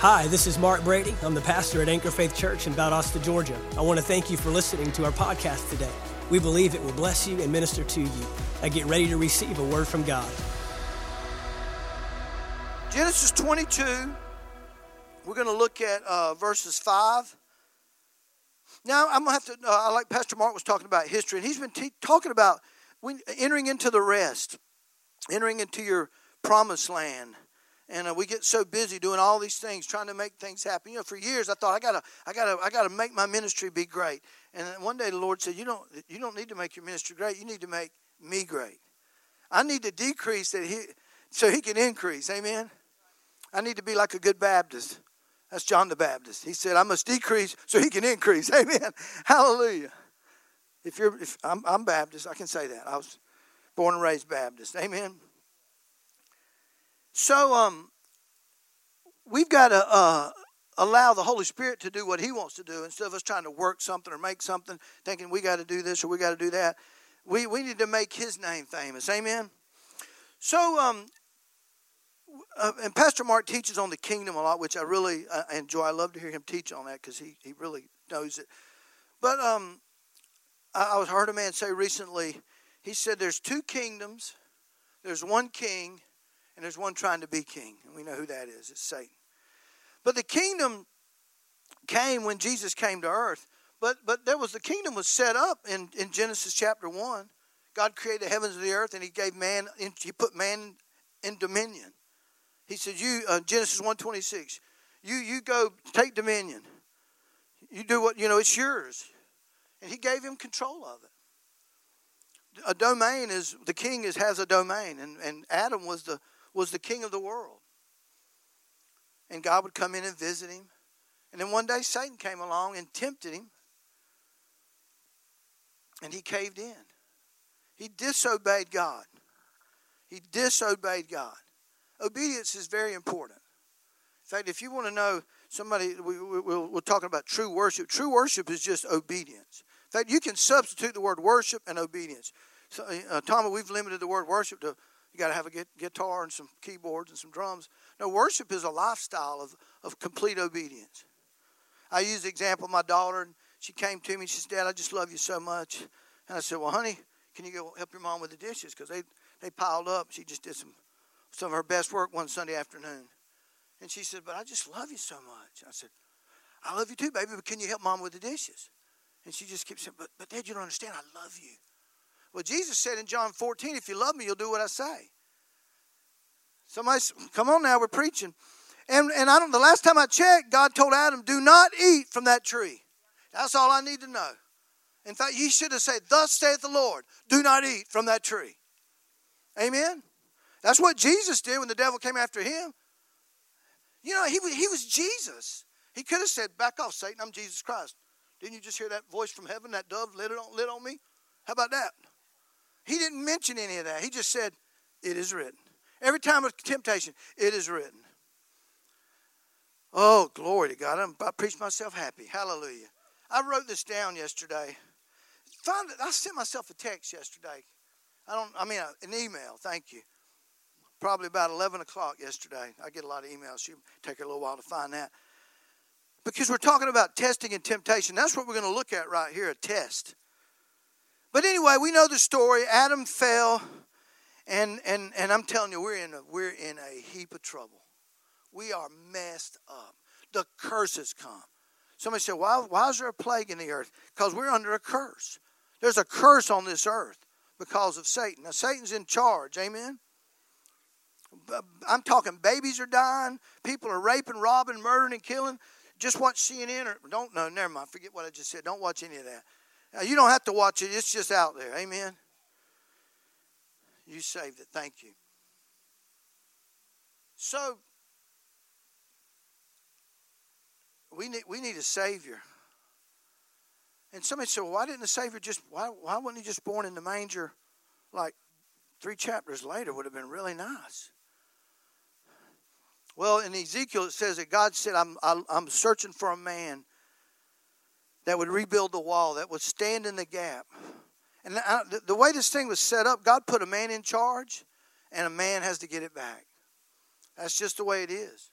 Hi, this is Mark Brady. I'm the pastor at Anchor Faith Church in Valdosta, Georgia. I want to thank you for listening to our podcast today. We believe it will bless you and minister to you. I get ready to receive a word from God. Genesis 22, we're going to look at uh, verses 5. Now, I'm going to have to, uh, like Pastor Mark was talking about history, and he's been te- talking about entering into the rest, entering into your promised land and uh, we get so busy doing all these things trying to make things happen. You know for years i thought i gotta i gotta i gotta make my ministry be great. And one day the lord said you don't you don't need to make your ministry great. You need to make me great. I need to decrease that he so he can increase. Amen? I need to be like a good baptist. That's john the baptist. He said i must decrease so he can increase. Amen? Hallelujah. If you're if i'm, I'm baptist. I can say that. I was born and raised baptist. Amen so um, we've got to uh, allow the Holy Spirit to do what He wants to do instead of us trying to work something or make something, thinking we got to do this or we got to do that. We we need to make His name famous. Amen. So um, uh, and Pastor Mark teaches on the kingdom a lot, which I really uh, enjoy. I love to hear him teach on that because he he really knows it. But um, I, I was heard a man say recently. He said, "There's two kingdoms. There's one king." And there's one trying to be king. And we know who that is it's Satan. But the kingdom came when Jesus came to earth. But, but there was the kingdom was set up in, in Genesis chapter 1. God created the heavens and the earth, and He gave man, He put man in dominion. He said, "You uh, Genesis one twenty six, you you go take dominion. You do what you know. It's yours." And He gave him control of it. A domain is the king is has a domain, and, and Adam was the was the king of the world. And God would come in and visit him. And then one day Satan came along and tempted him. And he caved in. He disobeyed God. He disobeyed God. Obedience is very important. In fact, if you want to know somebody, we, we, we're talking about true worship. True worship is just obedience. In fact, you can substitute the word worship and obedience. So, uh, Tommy, we've limited the word worship to you got to have a guitar and some keyboards and some drums. No, worship is a lifestyle of, of complete obedience. I use the example of my daughter, and she came to me and she said, Dad, I just love you so much. And I said, Well, honey, can you go help your mom with the dishes? Because they, they piled up. She just did some, some of her best work one Sunday afternoon. And she said, But I just love you so much. I said, I love you too, baby, but can you help mom with the dishes? And she just keeps saying, But, but Dad, you don't understand. I love you. Well, Jesus said in John 14, if you love me, you'll do what I say. Somebody, come on now, we're preaching. And, and I don't, the last time I checked, God told Adam, do not eat from that tree. That's all I need to know. In fact, he should have said, Thus saith the Lord, do not eat from that tree. Amen? That's what Jesus did when the devil came after him. You know, he, he was Jesus. He could have said, Back off, Satan, I'm Jesus Christ. Didn't you just hear that voice from heaven, that dove lit it on, lit on me? How about that? He didn't mention any of that. He just said, It is written. Every time of temptation, it is written. Oh, glory to God. I'm, I preached myself happy. Hallelujah. I wrote this down yesterday. It, I sent myself a text yesterday. I don't, I mean, an email. Thank you. Probably about 11 o'clock yesterday. I get a lot of emails. She take a little while to find that. Because we're talking about testing and temptation. That's what we're going to look at right here a test. But anyway, we know the story. Adam fell, and and and I'm telling you, we're in a we're in a heap of trouble. We are messed up. The curses come. Somebody said, why, why is there a plague in the earth? Because we're under a curse. There's a curse on this earth because of Satan. Now, Satan's in charge. Amen? I'm talking babies are dying, people are raping, robbing, murdering, and killing. Just watch CNN or don't, no, never mind. Forget what I just said. Don't watch any of that. Now, you don't have to watch it, it's just out there. Amen. You saved it. Thank you. So, we need, we need a Savior. And somebody said, well, why didn't the Savior just, why, why wasn't he just born in the manger like three chapters later? Would have been really nice. Well, in Ezekiel, it says that God said, I'm, I'm searching for a man that would rebuild the wall, that would stand in the gap. And the way this thing was set up, God put a man in charge, and a man has to get it back. That's just the way it is.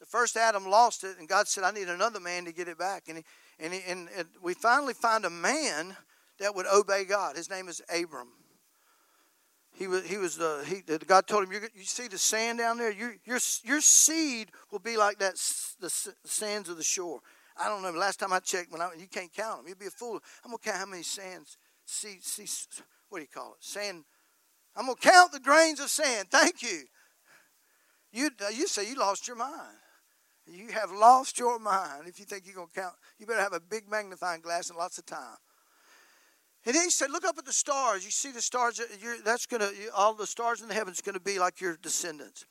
The first Adam lost it, and God said, I need another man to get it back. And, he, and, he, and, we finally find a man that would obey God. His name is Abram. He was, he was the, he, God told him, you see the sand down there? Your, your, your seed will be like that, the sands of the shore. I don't know. Last time I checked, when I, you can't count them. You'd be a fool. I'm to count how many sands, see, see, what do you call it? Sand. I'm to count the grains of sand. Thank you. You, you say you lost your mind. You have lost your mind if you think you're to count. You better have a big magnifying glass and lots of time. And then he said, "Look up at the stars. You see the stars. that's gonna all the stars in the heavens going to be like your descendants."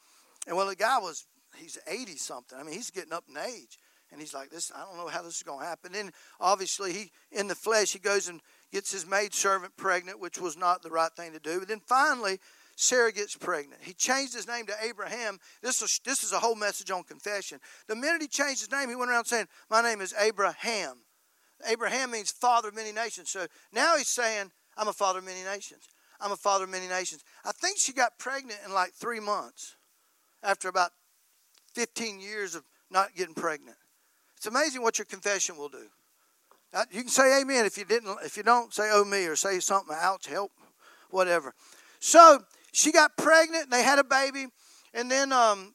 And well, the guy was he's eighty something. I mean, he's getting up in age, and he's like, "This I don't know how this is going to happen." Then obviously he in the flesh he goes and gets his maid servant pregnant, which was not the right thing to do. But then finally Sarah gets pregnant. He changed his name to Abraham. This is, this is a whole message on confession. The minute he changed his name, he went around saying, My name is Abraham. Abraham means father of many nations. So now he's saying, I'm a father of many nations. I'm a father of many nations. I think she got pregnant in like three months after about 15 years of not getting pregnant. It's amazing what your confession will do. You can say amen if you didn't. If you don't, say oh me or say something. Ouch, help, whatever. So she got pregnant and they had a baby. And then um,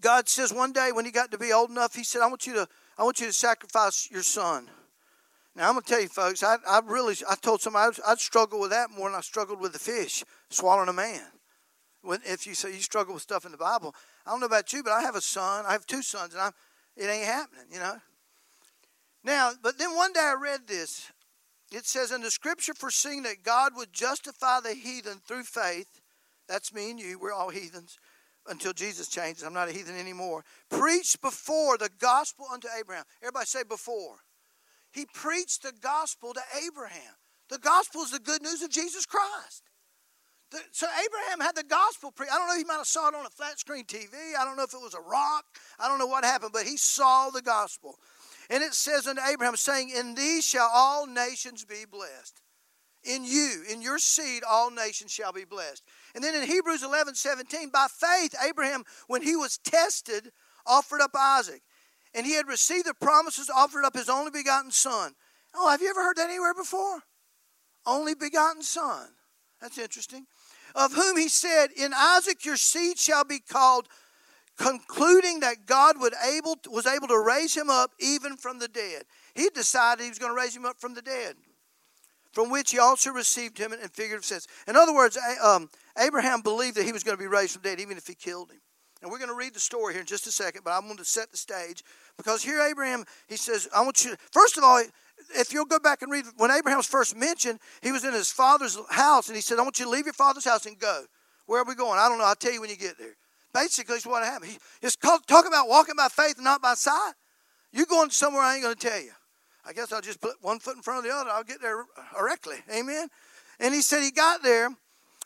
God says one day when he got to be old enough, he said, I want you to, I want you to sacrifice your son. Now I'm gonna tell you, folks. I, I really, I told somebody I'd, I'd struggle with that more than I struggled with the fish swallowing a man. When, if you say you struggle with stuff in the Bible, I don't know about you, but I have a son. I have two sons, and I'm, it ain't happening, you know. Now, but then one day I read this, it says in the scripture foreseeing that God would justify the heathen through faith. That's me and you. We're all heathens until Jesus changes. I'm not a heathen anymore. Preached before the gospel unto Abraham. Everybody say before. He preached the gospel to Abraham. The gospel is the good news of Jesus Christ. So Abraham had the gospel. Pre- I don't know. He might have saw it on a flat screen TV. I don't know if it was a rock. I don't know what happened, but he saw the gospel. And it says unto Abraham, saying, In thee shall all nations be blessed. In you, in your seed, all nations shall be blessed. And then in Hebrews 11 17, by faith, Abraham, when he was tested, offered up Isaac. And he had received the promises, offered up his only begotten son. Oh, have you ever heard that anywhere before? Only begotten son. That's interesting. Of whom he said, In Isaac your seed shall be called concluding that God would able, was able to raise him up even from the dead. He decided he was going to raise him up from the dead, from which he also received him in figurative sense. In other words, um, Abraham believed that he was going to be raised from the dead even if he killed him. And we're going to read the story here in just a second, but I'm going to set the stage because here Abraham, he says, I want you, to, first of all, if you'll go back and read, when Abraham was first mentioned, he was in his father's house and he said, I want you to leave your father's house and go. Where are we going? I don't know. I'll tell you when you get there. Basically, it's what happened. He, it's called, talk about walking by faith and not by sight. You're going somewhere I ain't going to tell you. I guess I'll just put one foot in front of the other. I'll get there directly. Amen. And he said he got there,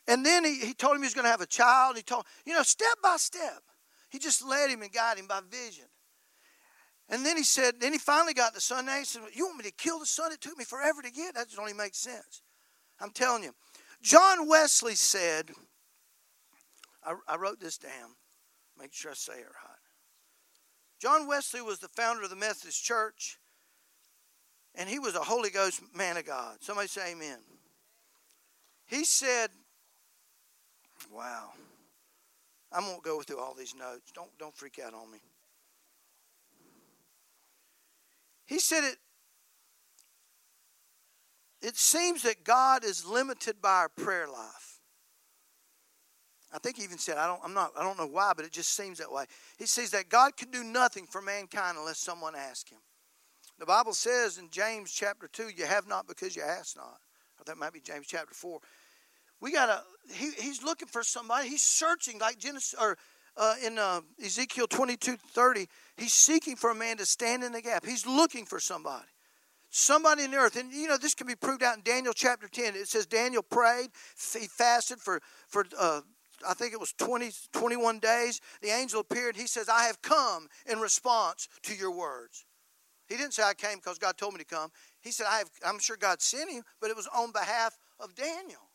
and then he, he told him he was going to have a child. He told, you know, step by step. He just led him and guided him by vision. And then he said, then he finally got the son. Now he said, You want me to kill the son? It took me forever to get. That just only makes sense. I'm telling you. John Wesley said, I, I wrote this down. Make sure I say it right. John Wesley was the founder of the Methodist Church, and he was a Holy Ghost man of God. Somebody say amen. He said, Wow. I won't go through all these notes. Don't, don't freak out on me. He said it it seems that God is limited by our prayer life. I think he even said, I don't, I'm not, I don't know why, but it just seems that way. He says that God can do nothing for mankind unless someone asks him. The Bible says in James chapter 2, you have not because you ask not. Or that might be James chapter 4. We got to, he, he's looking for somebody. He's searching like Genesis, or uh, in uh, Ezekiel 22 30, he's seeking for a man to stand in the gap. He's looking for somebody. Somebody in the earth. And you know, this can be proved out in Daniel chapter 10. It says Daniel prayed, he fasted for, for uh, I think it was 20, 21 days, the angel appeared. He says, I have come in response to your words. He didn't say I came because God told me to come. He said, I have, I'm sure God sent him, but it was on behalf of Daniel.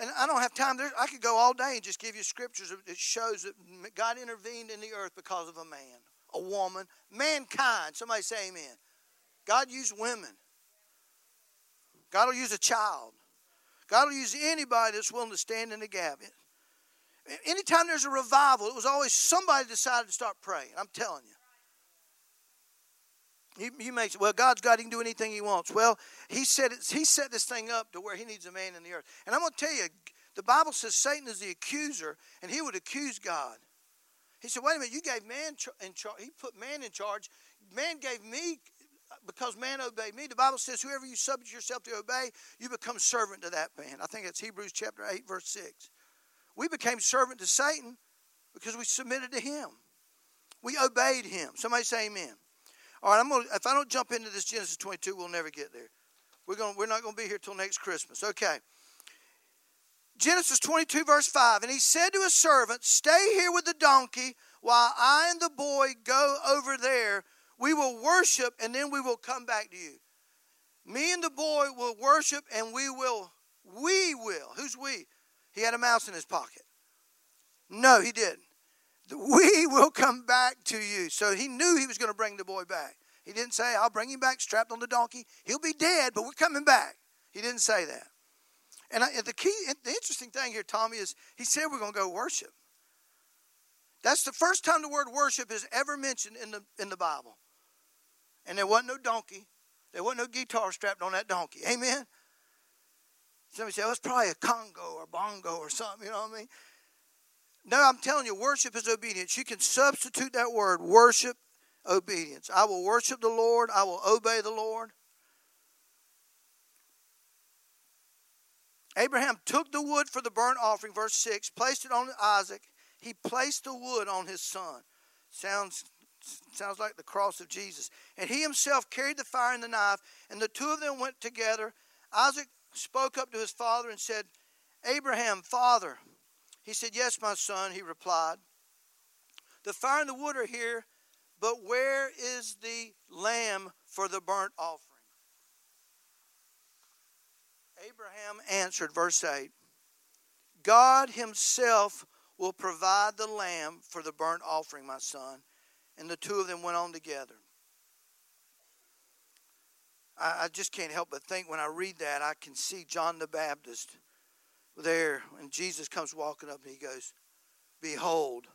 And I don't have time. There, I could go all day and just give you scriptures that shows that God intervened in the earth because of a man, a woman, mankind. Somebody say amen. God used women. God will use a child. God will use anybody that's willing to stand in the gap. Anytime there's a revival, it was always somebody decided to start praying. I'm telling you. You, you may say, well, God's God, he can do anything he wants. Well, he, said he set this thing up to where he needs a man in the earth. And I'm going to tell you, the Bible says Satan is the accuser, and he would accuse God. He said, wait a minute, you gave man in charge. He put man in charge. Man gave me, because man obeyed me. The Bible says, whoever you subject yourself to obey, you become servant to that man. I think it's Hebrews chapter 8, verse 6. We became servant to Satan because we submitted to him. We obeyed him. Somebody say amen. All right, I'm gonna, if I don't jump into this Genesis 22, we'll never get there. We're, gonna, we're not going to be here till next Christmas. Okay. Genesis 22, verse 5. And he said to his servant, Stay here with the donkey while I and the boy go over there. We will worship and then we will come back to you. Me and the boy will worship and we will, we will. Who's we? He had a mouse in his pocket. No, he didn't. We will come back to you. So he knew he was going to bring the boy back. He didn't say, I'll bring him back strapped on the donkey. He'll be dead, but we're coming back. He didn't say that. And I, the key, the interesting thing here, Tommy, is he said we're going to go worship. That's the first time the word worship is ever mentioned in the, in the Bible. And there wasn't no donkey. There wasn't no guitar strapped on that donkey. Amen? Somebody say, oh, it's probably a conga or bongo or something, you know what I mean? No, I'm telling you, worship is obedience. You can substitute that word, worship, obedience. I will worship the Lord, I will obey the Lord. Abraham took the wood for the burnt offering, verse 6, placed it on Isaac. He placed the wood on his son. Sounds, sounds like the cross of Jesus. And he himself carried the fire and the knife, and the two of them went together. Isaac spoke up to his father and said, Abraham, father. He said, Yes, my son, he replied. The fire and the wood are here, but where is the lamb for the burnt offering? Abraham answered, verse 8 God himself will provide the lamb for the burnt offering, my son. And the two of them went on together. I, I just can't help but think when I read that, I can see John the Baptist there when Jesus comes walking up and he goes, Behold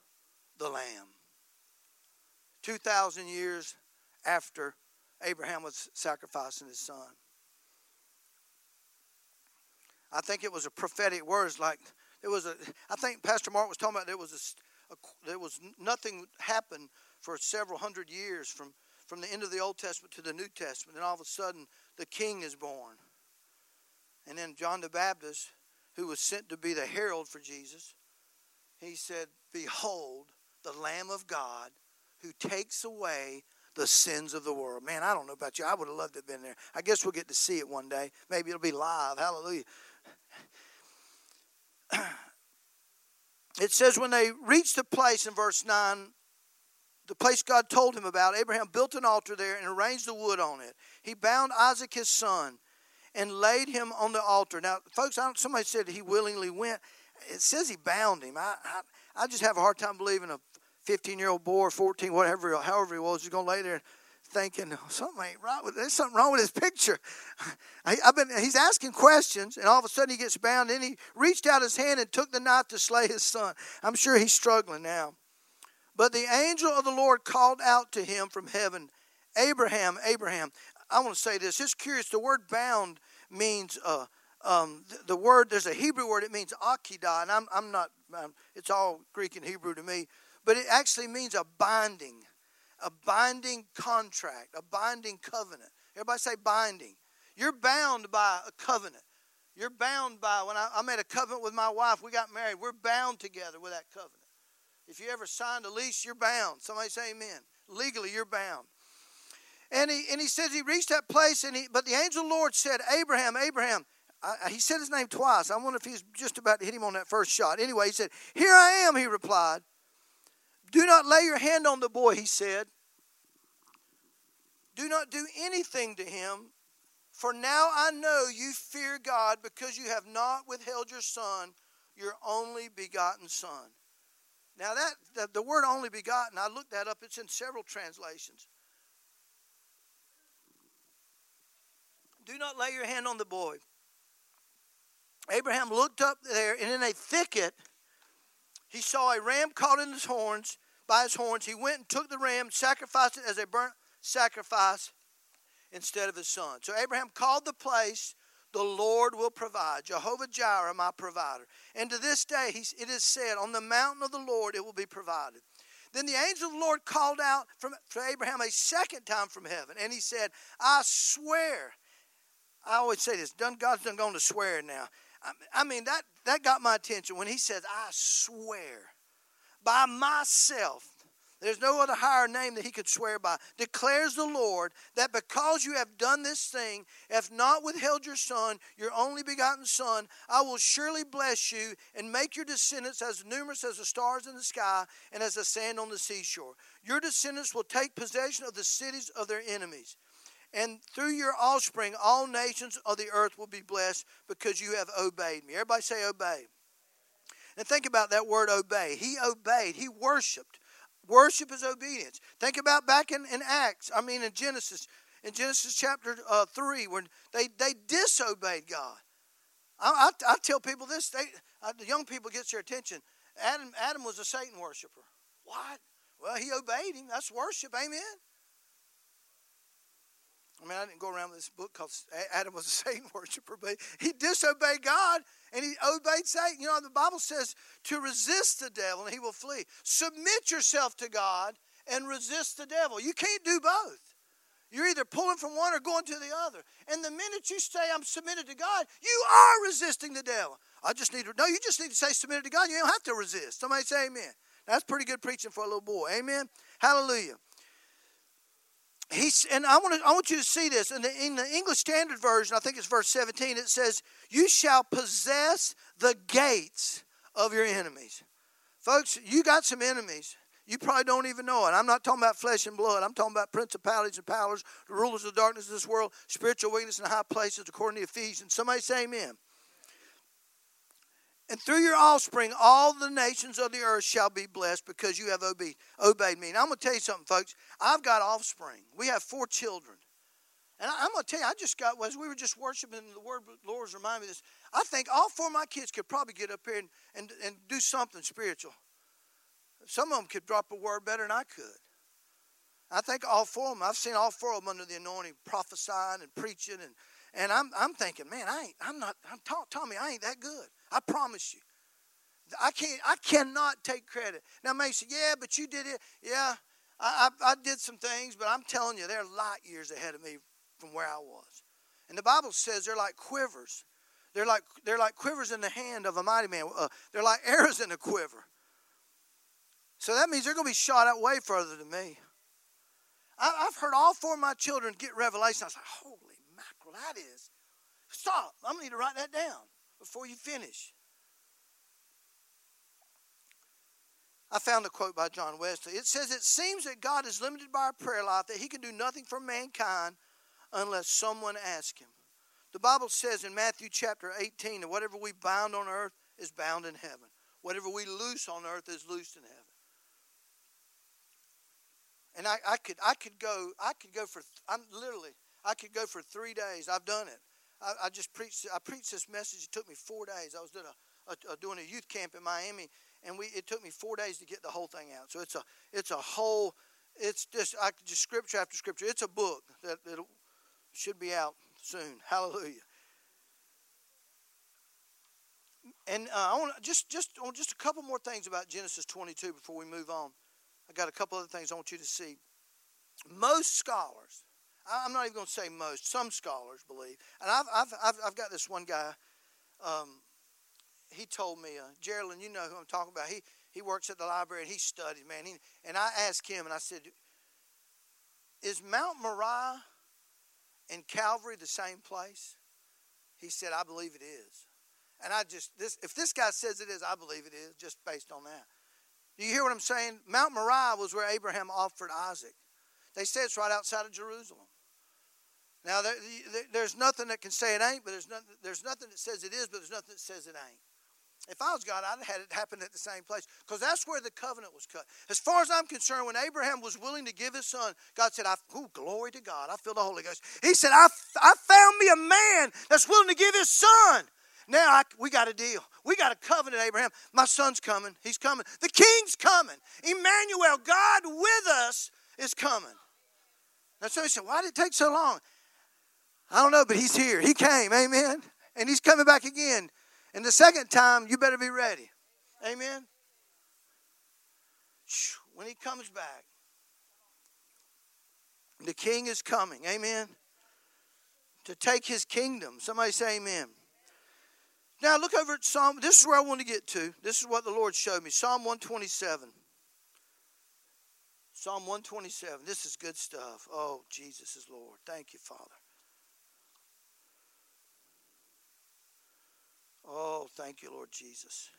the Lamb. 2,000 years after Abraham was sacrificing his son. I think it was a prophetic words like there was a I think Pastor Mark was talking about there was a, a there was nothing happened for several hundred years from from the end of the Old Testament to the New Testament. And all of a sudden, the king is born. And then John the Baptist, who was sent to be the herald for Jesus, he said, Behold, the Lamb of God who takes away the sins of the world. Man, I don't know about you. I would have loved to have been there. I guess we'll get to see it one day. Maybe it'll be live. Hallelujah. It says when they reached the place in verse 9 the place God told him about, Abraham built an altar there and arranged the wood on it. He bound Isaac his son and laid him on the altar. Now, folks, somebody said he willingly went. It says he bound him. I, I, I just have a hard time believing a 15 year old boy or 14, whatever, however he was, is going to lay there thinking oh, something ain't right with there's something wrong with his picture. I, have been he's asking questions, and all of a sudden he gets bound, and he reached out his hand and took the knife to slay his son. I'm sure he's struggling now. But the angel of the Lord called out to him from heaven, Abraham, Abraham. I want to say this. It's curious. The word bound means, uh, um, the, the, word, there's a Hebrew word, it means akidah. And I'm, I'm not, um, it's all Greek and Hebrew to me. But it actually means a binding, a binding contract, a binding covenant. Everybody say binding. You're bound by a covenant. You're bound by, when I, I made a covenant with my wife, we got married. We're bound together with that covenant. If you ever signed a lease, you're bound. Somebody say amen. Legally, you're bound. And he, and he says he reached that place, and he, but the angel of the Lord said, Abraham, Abraham. I, he said his name twice. I wonder if he's just about to hit him on that first shot. Anyway, he said, Here I am, he replied. Do not lay your hand on the boy, he said. Do not do anything to him, For now I know you fear God because you have not withheld your son, your only begotten son. Now that the, the word only begotten, I looked that up, it's in several translations. Do not lay your hand on the boy. Abraham looked up there, and in a thicket, he saw a ram caught in his horns, by his horns. He went and took the ram, sacrificed it as a burnt sacrifice instead of his son. So Abraham called the place, the Lord will provide. Jehovah Jireh, my provider. And to this day, it is said, on the mountain of the Lord it will be provided. Then the angel of the Lord called out from, for Abraham a second time from heaven, and he said, I swear. I always say this, God's done gone to swear now. I mean, that, that got my attention when he says, I swear by myself. There's no other higher name that he could swear by. Declares the Lord that because you have done this thing, have not withheld your son, your only begotten son, I will surely bless you and make your descendants as numerous as the stars in the sky and as the sand on the seashore. Your descendants will take possession of the cities of their enemies. And through your offspring, all nations of the earth will be blessed because you have obeyed me. Everybody say obey. And think about that word obey. He obeyed, he worshiped. Worship is obedience. Think about back in, in Acts, I mean in Genesis, in Genesis chapter uh, 3, when they, they disobeyed God. I, I, I tell people this, they, uh, the young people gets their attention. Adam, Adam was a Satan worshiper. What? Well, he obeyed him. That's worship. Amen. I mean, I didn't go around with this book called Adam was a Satan worshiper, but he disobeyed God and he obeyed Satan. You know, the Bible says to resist the devil and he will flee. Submit yourself to God and resist the devil. You can't do both. You're either pulling from one or going to the other. And the minute you say, I'm submitted to God, you are resisting the devil. I just need to, no, you just need to say submitted to God. You don't have to resist. Somebody say amen. That's pretty good preaching for a little boy. Amen. Hallelujah. He's, and I want, to, I want you to see this. In the, in the English Standard Version, I think it's verse 17, it says, You shall possess the gates of your enemies. Folks, you got some enemies. You probably don't even know it. I'm not talking about flesh and blood. I'm talking about principalities and powers, the rulers of the darkness of this world, spiritual weakness in high places, according to Ephesians. Somebody say amen. And through your offspring, all the nations of the earth shall be blessed because you have obeyed, obeyed me. And I'm going to tell you something, folks. I've got offspring. We have four children. And I'm going to tell you, I just got, as we were just worshiping, the word Lord's reminded me of this. I think all four of my kids could probably get up here and, and, and do something spiritual. Some of them could drop a word better than I could. I think all four of them, I've seen all four of them under the anointing, prophesying and preaching. And, and I'm, I'm thinking, man, I ain't, I'm not, I'm, Tommy, I ain't that good. I promise you. I can't. I cannot take credit. Now, may say, "Yeah, but you did it." Yeah, I, I, I did some things, but I'm telling you, they're light years ahead of me from where I was. And the Bible says they're like quivers. They're like they're like quivers in the hand of a mighty man. Uh, they're like arrows in a quiver. So that means they're going to be shot out way further than me. I, have heard all four of my children get revelation. I was like, "Holy mackerel, that is!" Stop! I'm going to need to write that down before you finish. I found a quote by John Wesley. It says, It seems that God is limited by our prayer life, that He can do nothing for mankind unless someone asks Him. The Bible says in Matthew chapter 18 that whatever we bind on earth is bound in heaven, whatever we loose on earth is loosed in heaven. And I, I could I could go I could go for I'm literally I could go for three days. I've done it. I, I, just preached. I preached this message. It took me four days. I was doing a, a, a, doing a youth camp in Miami, and we it took me four days to get the whole thing out. So it's a it's a whole. It's just I just scripture after scripture. It's a book that that should be out soon. Hallelujah. And uh, I want just just just a couple more things about Genesis 22 before we move on. I got a couple other things I want you to see. Most scholars I'm not even going to say most, some scholars believe. And I've, I've, I've, I've got this one guy, um, he told me, uh, Geraldine, you know who I'm talking about. He, he works at the library and he studies, man. He, and I asked him and I said, Is Mount Moriah and Calvary the same place? He said, I believe it is. And I just, this, if this guy says it is, I believe it is, just based on that. Do you hear what I'm saying? Mount Moriah was where Abraham offered Isaac. They say it's right outside of Jerusalem. Now, there, there's nothing that can say it ain't, but there's nothing, there's nothing that says it is, but there's nothing that says it ain't. If I was God, I'd have had it happen at the same place because that's where the covenant was cut. As far as I'm concerned, when Abraham was willing to give his son, God said, I, oh, glory to God. I feel the Holy Ghost. He said, I, I found me a man that's willing to give his son. Now I, we got a deal. We got a covenant, Abraham. My son's coming. He's coming. The king's coming. Emmanuel, God with us, is coming. Now somebody said, why did it take so long? I don't know, but he's here. He came. Amen. And he's coming back again. And the second time, you better be ready. Amen. When he comes back, the king is coming. Amen. To take his kingdom. Somebody say amen. Now look over at Psalm. This is where I want to get to. This is what the Lord showed me. Psalm 127. Psalm 127. This is good stuff. Oh, Jesus is Lord. Thank you, Father. Oh, thank you, Lord Jesus.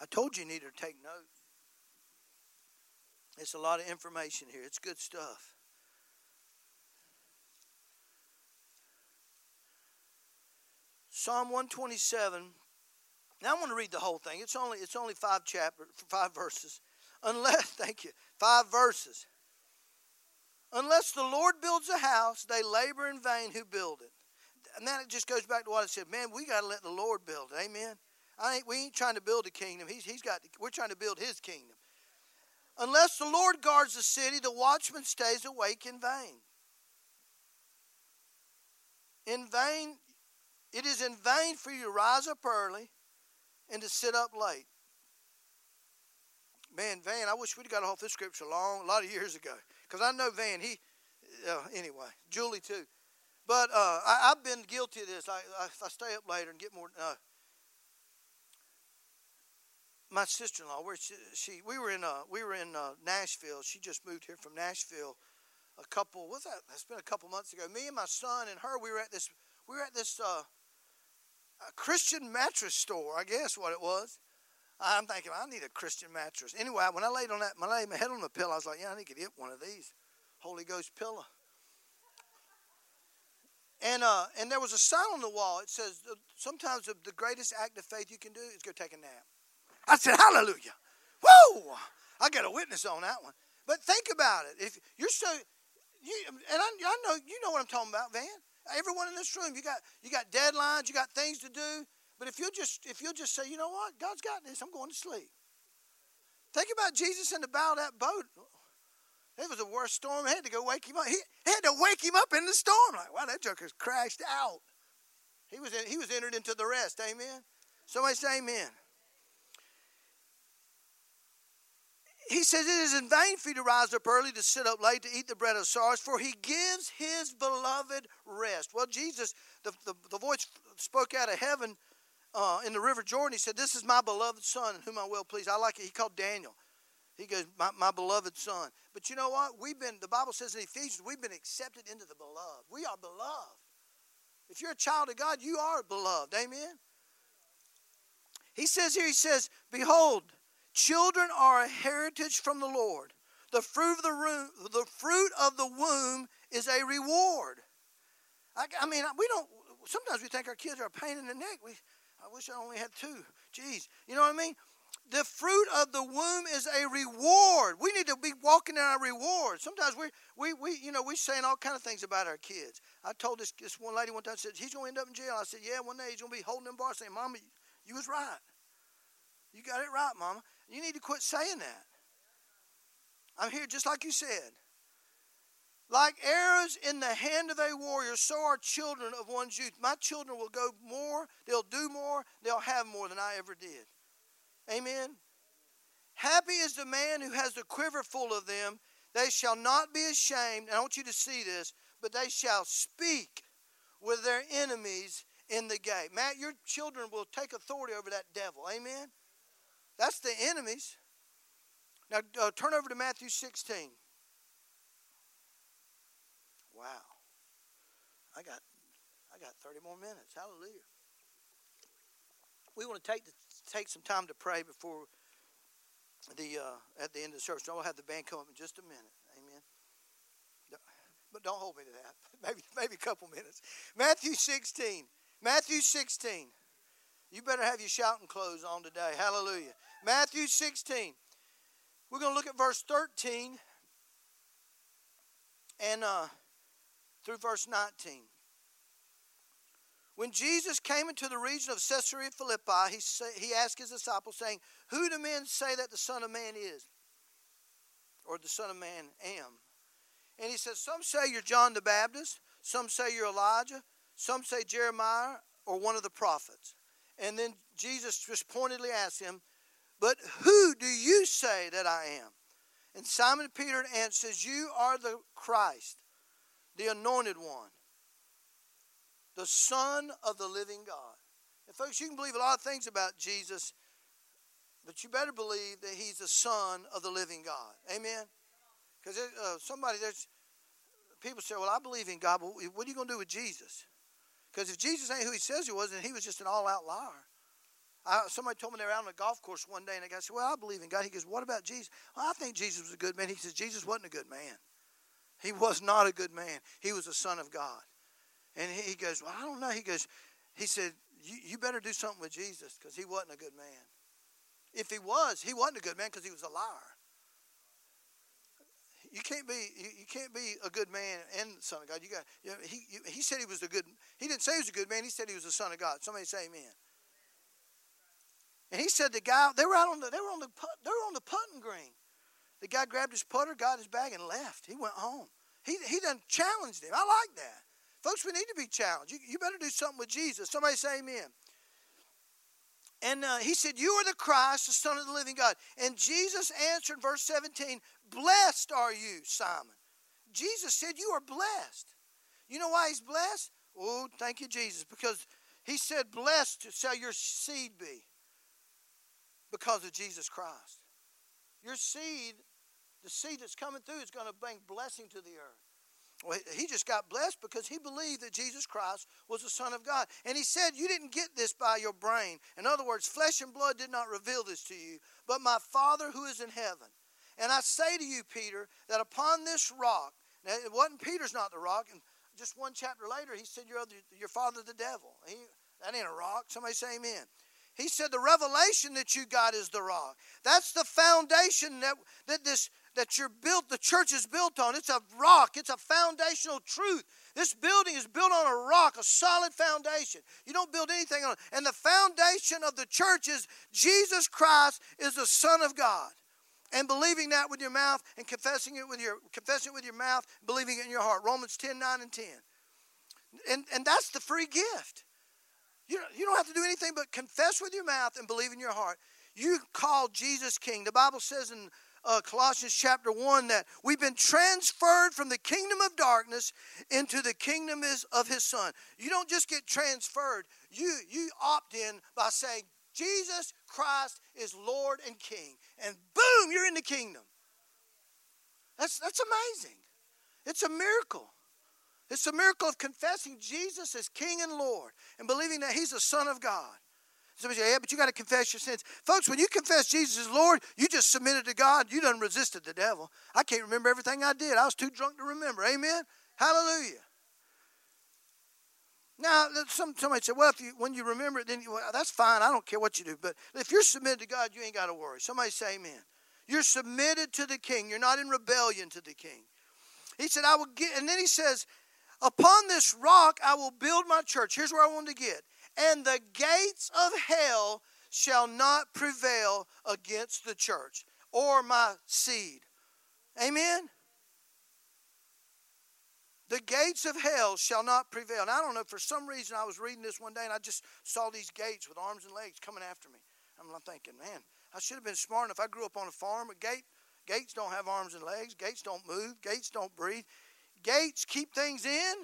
I told you you needed to take notes. It's a lot of information here. It's good stuff. Psalm 127. Now I want to read the whole thing. It's only it's only five chapters, five verses. Unless, thank you, five verses. Unless the Lord builds a house, they labor in vain who build it. And then it just goes back to what I said. Man, we got to let the Lord build it. Amen. I ain't, we ain't trying to build a kingdom. He's, he's got. we're trying to build His kingdom. Unless the Lord guards the city, the watchman stays awake in vain. In vain, it is in vain for you to rise up early and to sit up late. Man, Van, I wish we'd got off this scripture long, a lot of years ago. Because I know Van, he, uh, anyway, Julie too. But uh, I, have been guilty of this. I, I, I, stay up later and get more. Uh, my sister-in-law, where she, she, we were in, uh, we were in uh, Nashville. She just moved here from Nashville. A couple, what's that? It's been a couple months ago. Me and my son and her, we were at this, we were at this uh, Christian mattress store. I guess what it was. I'm thinking, I need a Christian mattress. Anyway, when I laid on that, when I laid my head on the pillow, I was like, yeah, I need to get one of these. Holy Ghost pillow. And, uh, and there was a sign on the wall. It says, sometimes the greatest act of faith you can do is go take a nap. I said, hallelujah. Whoa! I got a witness on that one. But think about it. If you're so, you, and I, I know you know what I'm talking about, Van. Everyone in this room, you got you got deadlines, you got things to do. But if you'll just if you'll just say, you know what, God's got this, I'm going to sleep. Think about Jesus in the bow of that boat. It was the worst storm. He had to go wake him up. He had to wake him up in the storm. Like, wow, that joker's crashed out. He was in, he was entered into the rest. Amen. Somebody say amen. He says, It is in vain for you to rise up early, to sit up late, to eat the bread of sorrows, for he gives his beloved rest. Well, Jesus, the, the, the voice spoke out of heaven uh, in the River Jordan, he said, This is my beloved son in whom I will please. I like it. He called Daniel. He goes, my, my beloved son. But you know what? We've been, the Bible says in Ephesians, we've been accepted into the beloved. We are beloved. If you're a child of God, you are beloved. Amen? He says here, he says, Behold, children are a heritage from the Lord. The fruit of the, room, the fruit of the womb is a reward. I, I mean, we don't, sometimes we think our kids are a pain in the neck. We, I wish I only had two. Jeez. You know what I mean? The fruit of the womb is a reward. We need to be walking in our reward. Sometimes we we we you know we're saying all kind of things about our kids. I told this this one lady one time said he's gonna end up in jail. I said yeah, one day he's gonna be holding them bars saying, "Mama, you was right. You got it right, Mama. You need to quit saying that." I'm here just like you said. Like arrows in the hand of a warrior, so are children of one's youth. My children will go more, they'll do more, they'll have more than I ever did. Amen. Happy is the man who has the quiver full of them. They shall not be ashamed. I want you to see this, but they shall speak with their enemies in the gate. Matt, your children will take authority over that devil. Amen. That's the enemies. Now uh, turn over to Matthew 16. Wow. I got I got 30 more minutes. Hallelujah. We want to take the take some time to pray before the uh, at the end of the service. I'll have the band come up in just a minute. Amen. But don't hold me to that. Maybe maybe a couple minutes. Matthew 16. Matthew 16. You better have your shouting clothes on today. Hallelujah. Matthew 16. We're going to look at verse 13 and uh, through verse 19. When Jesus came into the region of Caesarea Philippi, he, say, he asked his disciples, saying, Who do men say that the Son of Man is? Or the Son of Man am? And he says, Some say you're John the Baptist, some say you're Elijah, some say Jeremiah or one of the prophets. And then Jesus just pointedly asked him, But who do you say that I am? And Simon Peter answers, You are the Christ, the anointed one, the Son of the living God. And folks, you can believe a lot of things about Jesus, but you better believe that he's the Son of the living God. Amen? Because uh, somebody, there's people say, Well, I believe in God, but what are you going to do with Jesus? Because if Jesus ain't who he says he was, then he was just an all out liar. I, somebody told me they were out on a golf course one day, and the guy said, Well, I believe in God. He goes, What about Jesus? Well, I think Jesus was a good man. He says, Jesus wasn't a good man. He was not a good man. He was a son of God. And he goes, Well, I don't know. He goes, He said, You, you better do something with Jesus because he wasn't a good man. If he was, he wasn't a good man because he was a liar. You can't be you, can't be a good man and son of God. You got you know, he he said he was a good. He didn't say he was a good man. He said he was the son of God. Somebody say Amen. And he said the guy they were out on the they were on the they were on the putting green. The guy grabbed his putter, got his bag, and left. He went home. He he done challenged him. I like that, folks. We need to be challenged. You, you better do something with Jesus. Somebody say Amen. And uh, he said, You are the Christ, the Son of the living God. And Jesus answered, verse 17, Blessed are you, Simon. Jesus said, You are blessed. You know why he's blessed? Oh, thank you, Jesus. Because he said, Blessed shall your seed be because of Jesus Christ. Your seed, the seed that's coming through, is going to bring blessing to the earth. Well, he just got blessed because he believed that Jesus Christ was the Son of God. And he said, You didn't get this by your brain. In other words, flesh and blood did not reveal this to you, but my Father who is in heaven. And I say to you, Peter, that upon this rock, now it wasn't Peter's not the rock, and just one chapter later, he said, Your, your father the devil. He, that ain't a rock. Somebody say amen. He said, The revelation that you got is the rock. That's the foundation that, that this that you're built, the church is built on. It's a rock, it's a foundational truth. This building is built on a rock, a solid foundation. You don't build anything on it. And the foundation of the church is Jesus Christ is the Son of God. And believing that with your mouth and confessing it with your confessing it with your mouth, believing it in your heart. Romans 10, 9 and 10. And, and that's the free gift. You you don't have to do anything but confess with your mouth and believe in your heart. You call Jesus King. The Bible says in uh, Colossians chapter 1 that we've been transferred from the kingdom of darkness into the kingdom is, of his son. You don't just get transferred, you, you opt in by saying, Jesus Christ is Lord and King. And boom, you're in the kingdom. That's, that's amazing. It's a miracle. It's a miracle of confessing Jesus as King and Lord and believing that He's the Son of God. Somebody say, yeah, but you got to confess your sins. Folks, when you confess Jesus as Lord, you just submitted to God. You done resisted the devil. I can't remember everything I did. I was too drunk to remember. Amen? Hallelujah. Now, some, somebody said, well, if you, when you remember it, then you, well, that's fine. I don't care what you do. But if you're submitted to God, you ain't got to worry. Somebody say amen. You're submitted to the king. You're not in rebellion to the king. He said, I will get, and then he says, upon this rock I will build my church. Here's where I want to get and the gates of hell shall not prevail against the church or my seed. Amen? The gates of hell shall not prevail. And I don't know, for some reason, I was reading this one day and I just saw these gates with arms and legs coming after me. I'm thinking, man, I should have been smart enough. I grew up on a farm. A gate, gates don't have arms and legs. Gates don't move. Gates don't breathe. Gates keep things in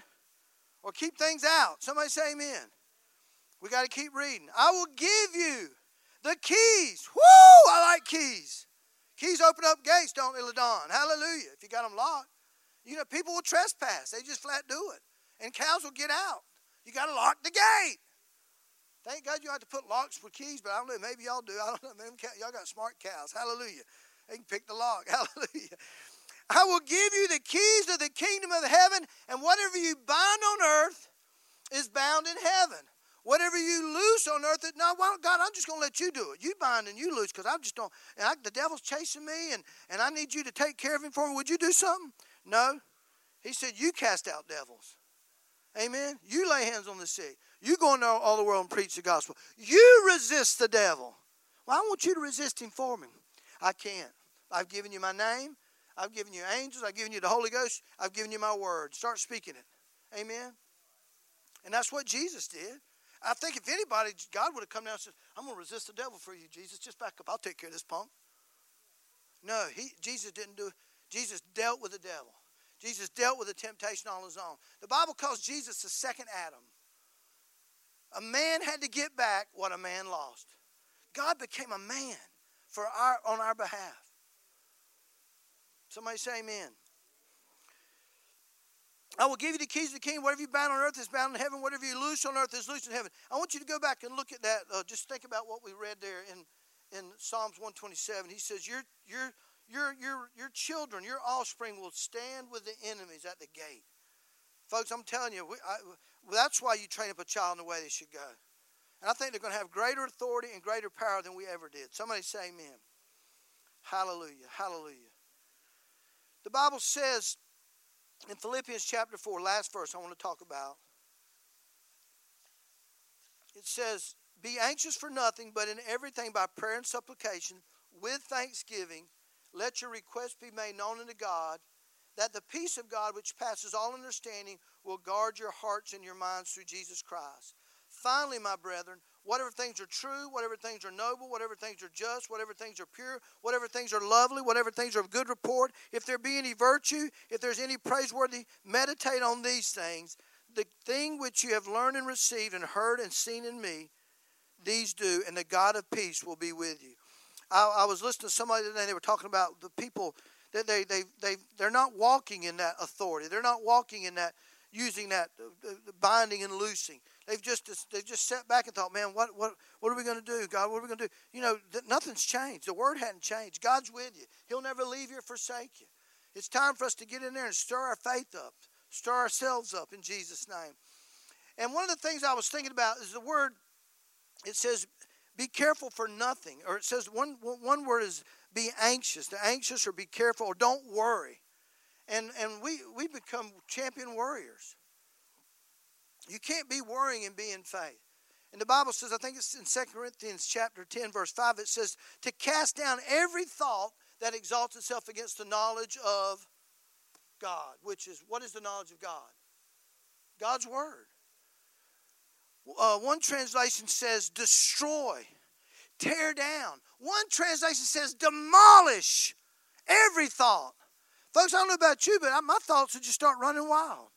or keep things out. Somebody say amen. We got to keep reading. I will give you the keys. Woo! I like keys. Keys open up gates, don't they, LaDon? Hallelujah. If you got them locked. You know, people will trespass. They just flat do it. And cows will get out. You got to lock the gate. Thank God you have to put locks for keys, but I don't know. Maybe y'all do. I don't know. Maybe y'all got smart cows. Hallelujah. They can pick the lock. Hallelujah. I will give you the keys of the kingdom of heaven, and whatever you bind on earth is bound in heaven. Whatever you loose on earth, no, well, God, I'm just going to let you do it. You bind and you loose because I'm just don't. The devil's chasing me, and, and I need you to take care of him for me. Would you do something? No. He said, You cast out devils. Amen. You lay hands on the sick. You go into all the world and preach the gospel. You resist the devil. Well, I want you to resist him for me. I can't. I've given you my name. I've given you angels. I've given you the Holy Ghost. I've given you my word. Start speaking it. Amen. And that's what Jesus did. I think if anybody, God would have come down and said, I'm going to resist the devil for you, Jesus. Just back up. I'll take care of this punk. No, he, Jesus didn't do it. Jesus dealt with the devil. Jesus dealt with the temptation on his own. The Bible calls Jesus the second Adam. A man had to get back what a man lost. God became a man for our, on our behalf. Somebody say amen. I will give you the keys of the kingdom. Whatever you bound on earth is bound in heaven. Whatever you loose on earth is loose in heaven. I want you to go back and look at that. Uh, just think about what we read there in, in Psalms 127. He says, your, your, your, your, your children, your offspring will stand with the enemies at the gate. Folks, I'm telling you, we, I, that's why you train up a child in the way they should go. And I think they're going to have greater authority and greater power than we ever did. Somebody say amen. Hallelujah. Hallelujah. The Bible says in Philippians chapter 4, last verse I want to talk about, it says, Be anxious for nothing, but in everything by prayer and supplication, with thanksgiving, let your requests be made known unto God, that the peace of God, which passes all understanding, will guard your hearts and your minds through Jesus Christ. Finally, my brethren, whatever things are true, whatever things are noble, whatever things are just, whatever things are pure, whatever things are lovely, whatever things are of good report, if there be any virtue, if there's any praiseworthy, meditate on these things. The thing which you have learned and received and heard and seen in me, these do, and the God of peace will be with you. I, I was listening to somebody today, they were talking about the people that they, they, they, they're not walking in that authority. They're not walking in that, using that uh, uh binding and loosing. They've just they've just sat back and thought, man, what what what are we going to do, God? What are we going to do? You know, nothing's changed. The word hadn't changed. God's with you. He'll never leave you or forsake you. It's time for us to get in there and stir our faith up, stir ourselves up in Jesus' name. And one of the things I was thinking about is the word. It says, "Be careful for nothing," or it says one one word is "be anxious." The anxious or be careful or don't worry. And and we we become champion warriors. You can't be worrying and be in faith. And the Bible says, I think it's in 2 Corinthians chapter 10, verse 5, it says, to cast down every thought that exalts itself against the knowledge of God, which is, what is the knowledge of God? God's Word. Uh, one translation says, destroy, tear down. One translation says, demolish every thought. Folks, I don't know about you, but my thoughts would just start running wild.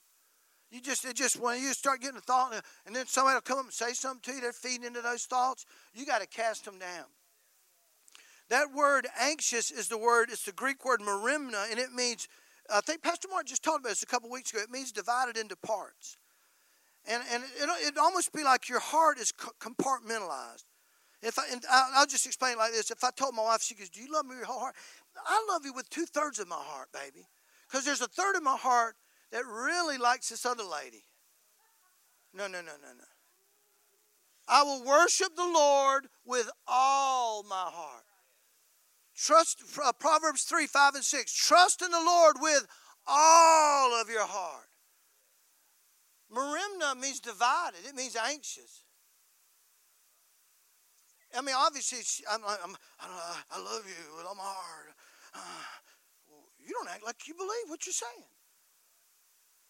You just, it just when you start getting a thought, and then somebody will come up and say something to you, they're feeding into those thoughts. You got to cast them down. That word anxious is the word, it's the Greek word merimna, and it means, I think Pastor Mark just talked about this a couple weeks ago, it means divided into parts. And, and it, it almost be like your heart is compartmentalized. If I, and I'll just explain it like this. If I told my wife, she goes, Do you love me with your whole heart? I love you with two thirds of my heart, baby. Because there's a third of my heart that really likes this other lady. No, no, no, no, no. I will worship the Lord with all my heart. Trust uh, Proverbs 3, 5, and 6. Trust in the Lord with all of your heart. Merimna means divided, it means anxious. I mean, obviously, I'm, I'm, i love you with all my heart. Uh, you don't act like you believe what you're saying.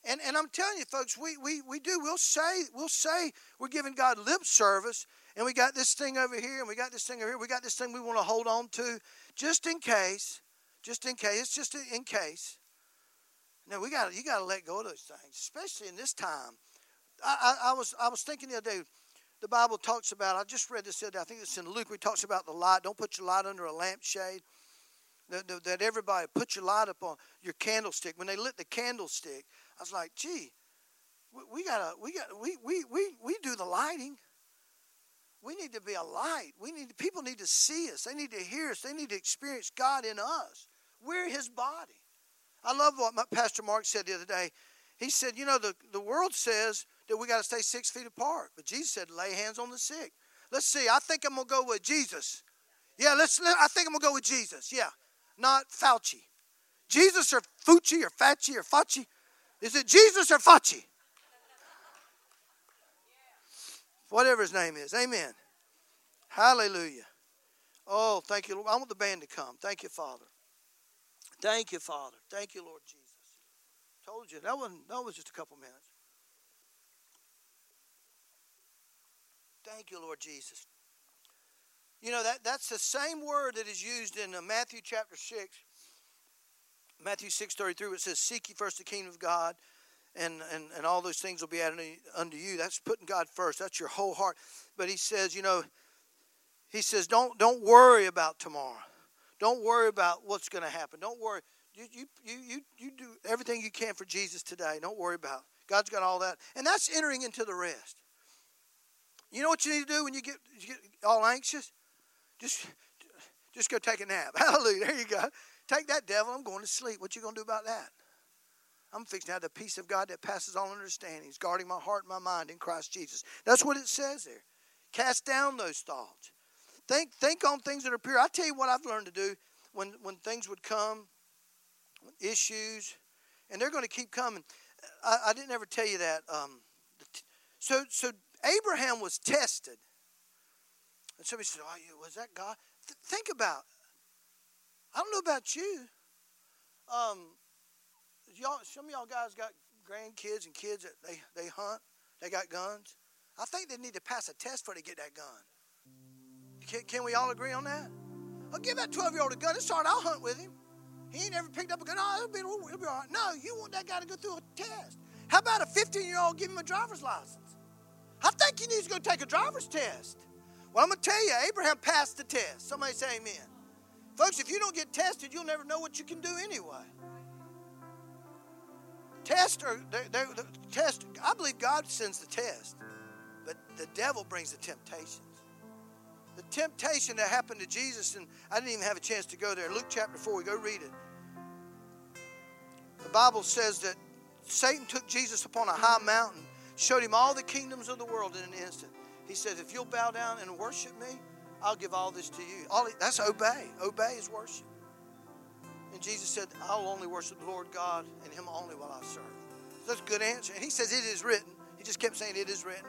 And, and I'm telling you, folks, we, we, we do. We'll say, we'll say we're giving God lip service, and we got this thing over here, and we got this thing over here, we got this thing we want to hold on to just in case. Just in case. It's just in case. No, we got you got to let go of those things, especially in this time. I, I, I, was I was thinking the other day. The Bible talks about. I just read this the other day. I think it's in Luke. We talks about the light. Don't put your light under a lampshade. That, that everybody put your light up on your candlestick. When they lit the candlestick, I was like, gee, we, we gotta, we got, we, we, we, we do the lighting. we need to be a light. We need people need to see us. They need to hear us. They need to experience God in us. We're His body. I love what my, Pastor Mark said the other day. He said, you know, the, the world says that we got to stay six feet apart, but Jesus said, lay hands on the sick. Let's see. I think I'm gonna go with Jesus. Yeah, let's. I think I'm gonna go with Jesus. Yeah, not Fauci. Jesus or Fucci or Facci or Facci? Is it Jesus or Facci? Whatever his name is. Amen. Hallelujah. Oh, thank you. Lord. I want the band to come. Thank you, Father. Thank you, Father. Thank you, Lord Jesus. Told you that was that was just a couple minutes. Thank you, Lord Jesus. You know that that's the same word that is used in uh, Matthew chapter six. Matthew six thirty three, it says, "Seek ye first the kingdom of God." And, and, and all those things will be added unto you. That's putting God first. That's your whole heart. But he says, you know, he says, don't, don't worry about tomorrow. Don't worry about what's going to happen. Don't worry. You, you, you, you, you do everything you can for Jesus today. Don't worry about it. God's got all that. And that's entering into the rest. You know what you need to do when you get, you get all anxious? Just, just go take a nap. Hallelujah. There you go. Take that devil. I'm going to sleep. What you going to do about that? I'm fixing to have the peace of God that passes all understanding. Guarding my heart and my mind in Christ Jesus. That's what it says there. Cast down those thoughts. Think, think on things that are pure. I tell you what I've learned to do when, when things would come, issues, and they're going to keep coming. I, I didn't ever tell you that. Um, so, so Abraham was tested. And somebody said, oh, was that God? Th- think about, I don't know about you. Um, y'all, some of y'all guys got grandkids and kids that they, they hunt. They got guns. I think they need to pass a test before they get that gun. Can, can we all agree on that? I'll give that 12 year old a gun. All right, I'll hunt with him. He ain't ever picked up a gun. Oh, it'll be, it'll be all right. No, you want that guy to go through a test. How about a 15 year old give him a driver's license? I think he needs to go take a driver's test. Well, I'm going to tell you, Abraham passed the test. Somebody say amen. Folks, if you don't get tested, you'll never know what you can do anyway. Test or they're, they're, the test. I believe God sends the test, but the devil brings the temptations. The temptation that happened to Jesus, and I didn't even have a chance to go there. Luke chapter four. We go read it. The Bible says that Satan took Jesus upon a high mountain, showed him all the kingdoms of the world in an instant. He said, "If you'll bow down and worship me, I'll give all this to you." All that's obey. Obey is worship. And Jesus said, I'll only worship the Lord God and Him only while I serve. That's a good answer. And He says, It is written. He just kept saying, It is written.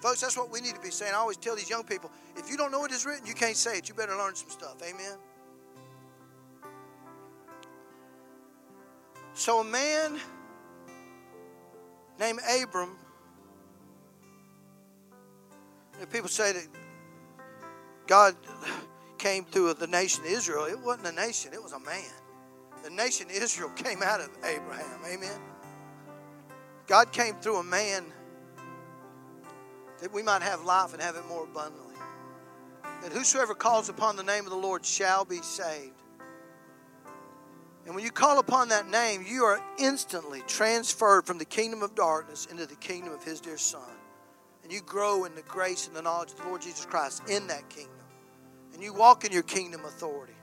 Folks, that's what we need to be saying. I always tell these young people if you don't know it is written, you can't say it. You better learn some stuff. Amen. So, a man named Abram, people say that God came through the nation of Israel. It wasn't a nation, it was a man the nation Israel came out of Abraham. Amen. God came through a man that we might have life and have it more abundantly. That whosoever calls upon the name of the Lord shall be saved. And when you call upon that name, you are instantly transferred from the kingdom of darkness into the kingdom of His dear Son. And you grow in the grace and the knowledge of the Lord Jesus Christ in that kingdom. And you walk in your kingdom authority.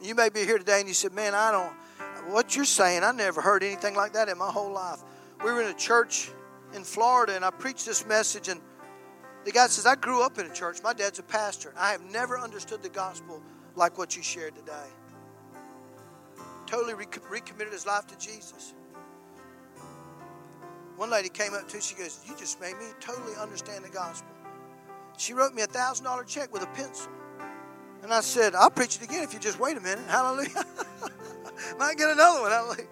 You may be here today and you said, Man, I don't, what you're saying, I never heard anything like that in my whole life. We were in a church in Florida and I preached this message, and the guy says, I grew up in a church. My dad's a pastor. I have never understood the gospel like what you shared today. Totally recommitted his life to Jesus. One lady came up to me, she goes, You just made me totally understand the gospel. She wrote me a $1,000 check with a pencil. And I said, I'll preach it again if you just wait a minute. Hallelujah. Might get another one. Hallelujah.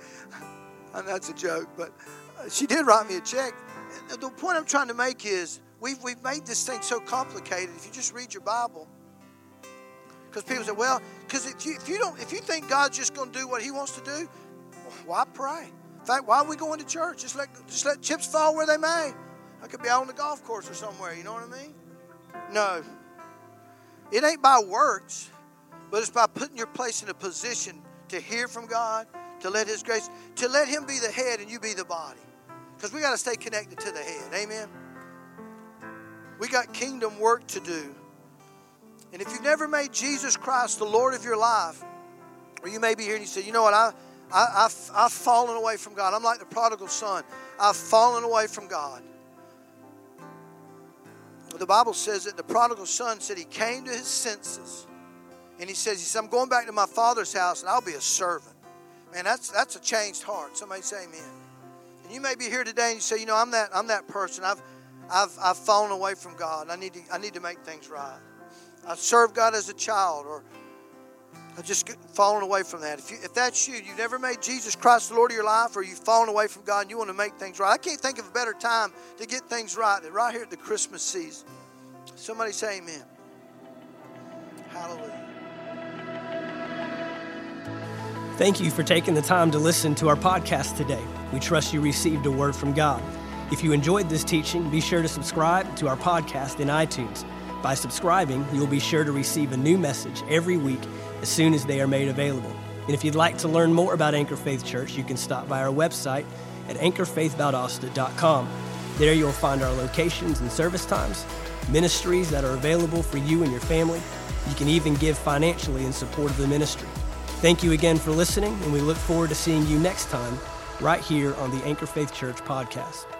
And that's a joke, but uh, she did write me a check. The point I'm trying to make is we've, we've made this thing so complicated. If you just read your Bible, because people say, well, because if you, if you don't, if you think God's just going to do what He wants to do, why pray? In fact, why are we going to church? Just let just let chips fall where they may. I could be out on the golf course or somewhere. You know what I mean? No, it ain't by works, but it's by putting your place in a position to hear from God, to let His grace, to let Him be the head and you be the body. Because we got to stay connected to the head. Amen. We got kingdom work to do. And if you've never made Jesus Christ the Lord of your life, or you may be here and you say, you know what, I, I, I've, I've fallen away from God. I'm like the prodigal son. I've fallen away from God. The Bible says that the prodigal son said he came to his senses. And he says, he said, I'm going back to my father's house and I'll be a servant. Man, that's that's a changed heart. Somebody say amen. And you may be here today and you say, you know, I'm that I'm that person. I've I've I've fallen away from God. I need to I need to make things right. I served God as a child, or I've just fallen away from that. If, you, if that's you, you've never made Jesus Christ the Lord of your life, or you've fallen away from God and you want to make things right, I can't think of a better time to get things right than right here at the Christmas season. Somebody say amen. Hallelujah. Thank you for taking the time to listen to our podcast today. We trust you received a word from God. If you enjoyed this teaching, be sure to subscribe to our podcast in iTunes. By subscribing, you will be sure to receive a new message every week as soon as they are made available. And if you'd like to learn more about Anchor Faith Church, you can stop by our website at anchorfaithvaldosta.com. There you'll find our locations and service times, ministries that are available for you and your family. You can even give financially in support of the ministry. Thank you again for listening, and we look forward to seeing you next time right here on the Anchor Faith Church podcast.